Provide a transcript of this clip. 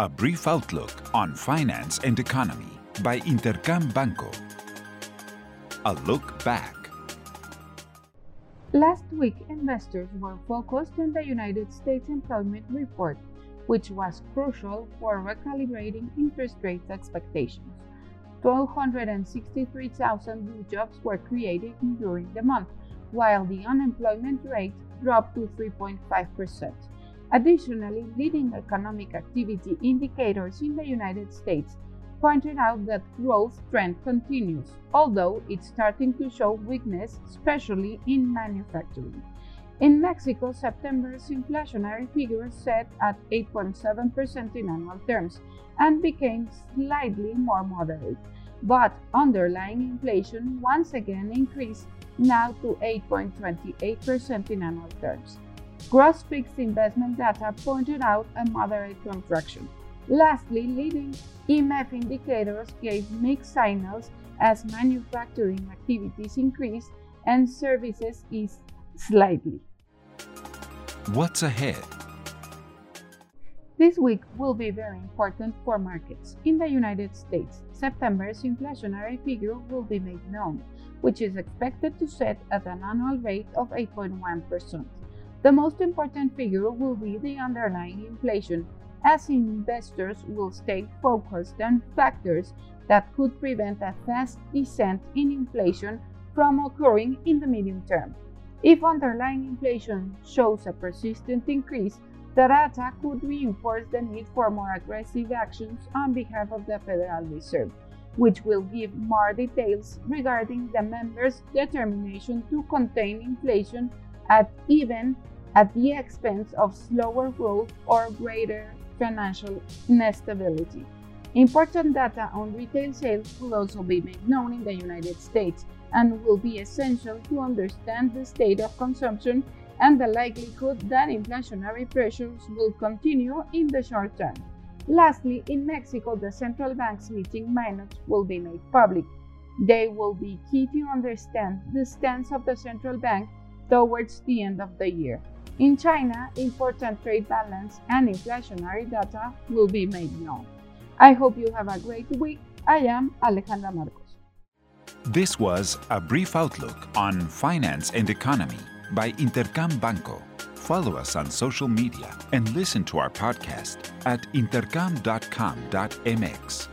A brief outlook on finance and economy by Intercam Banco. A look back. Last week, investors were focused on the United States employment report, which was crucial for recalibrating interest rate expectations. 1,263,000 new jobs were created during the month, while the unemployment rate dropped to 3.5%. Additionally, leading economic activity indicators in the United States pointed out that growth trend continues, although it's starting to show weakness, especially in manufacturing. In Mexico, September's inflationary figures set at 8.7% in annual terms and became slightly more moderate, but underlying inflation once again increased now to 8.28% in annual terms. Gross fixed investment data pointed out a moderate contraction. Lastly, leading IMEF indicators gave mixed signals as manufacturing activities increased and services eased slightly. What's ahead? This week will be very important for markets. In the United States, September's inflationary figure will be made known, which is expected to set at an annual rate of 8.1%. The most important figure will be the underlying inflation, as investors will stay focused on factors that could prevent a fast descent in inflation from occurring in the medium term. If underlying inflation shows a persistent increase, the data could reinforce the need for more aggressive actions on behalf of the Federal Reserve, which will give more details regarding the members' determination to contain inflation at even at the expense of slower growth or greater financial instability. Important data on retail sales will also be made known in the United States and will be essential to understand the state of consumption and the likelihood that inflationary pressures will continue in the short term. Lastly, in Mexico, the central bank's meeting minutes will be made public. They will be key to understand the stance of the central bank towards the end of the year. In China, important trade balance and inflationary data will be made known. I hope you have a great week. I am Alejandra Marcos. This was a brief outlook on finance and economy by Intercam Banco. Follow us on social media and listen to our podcast at intercam.com.mx.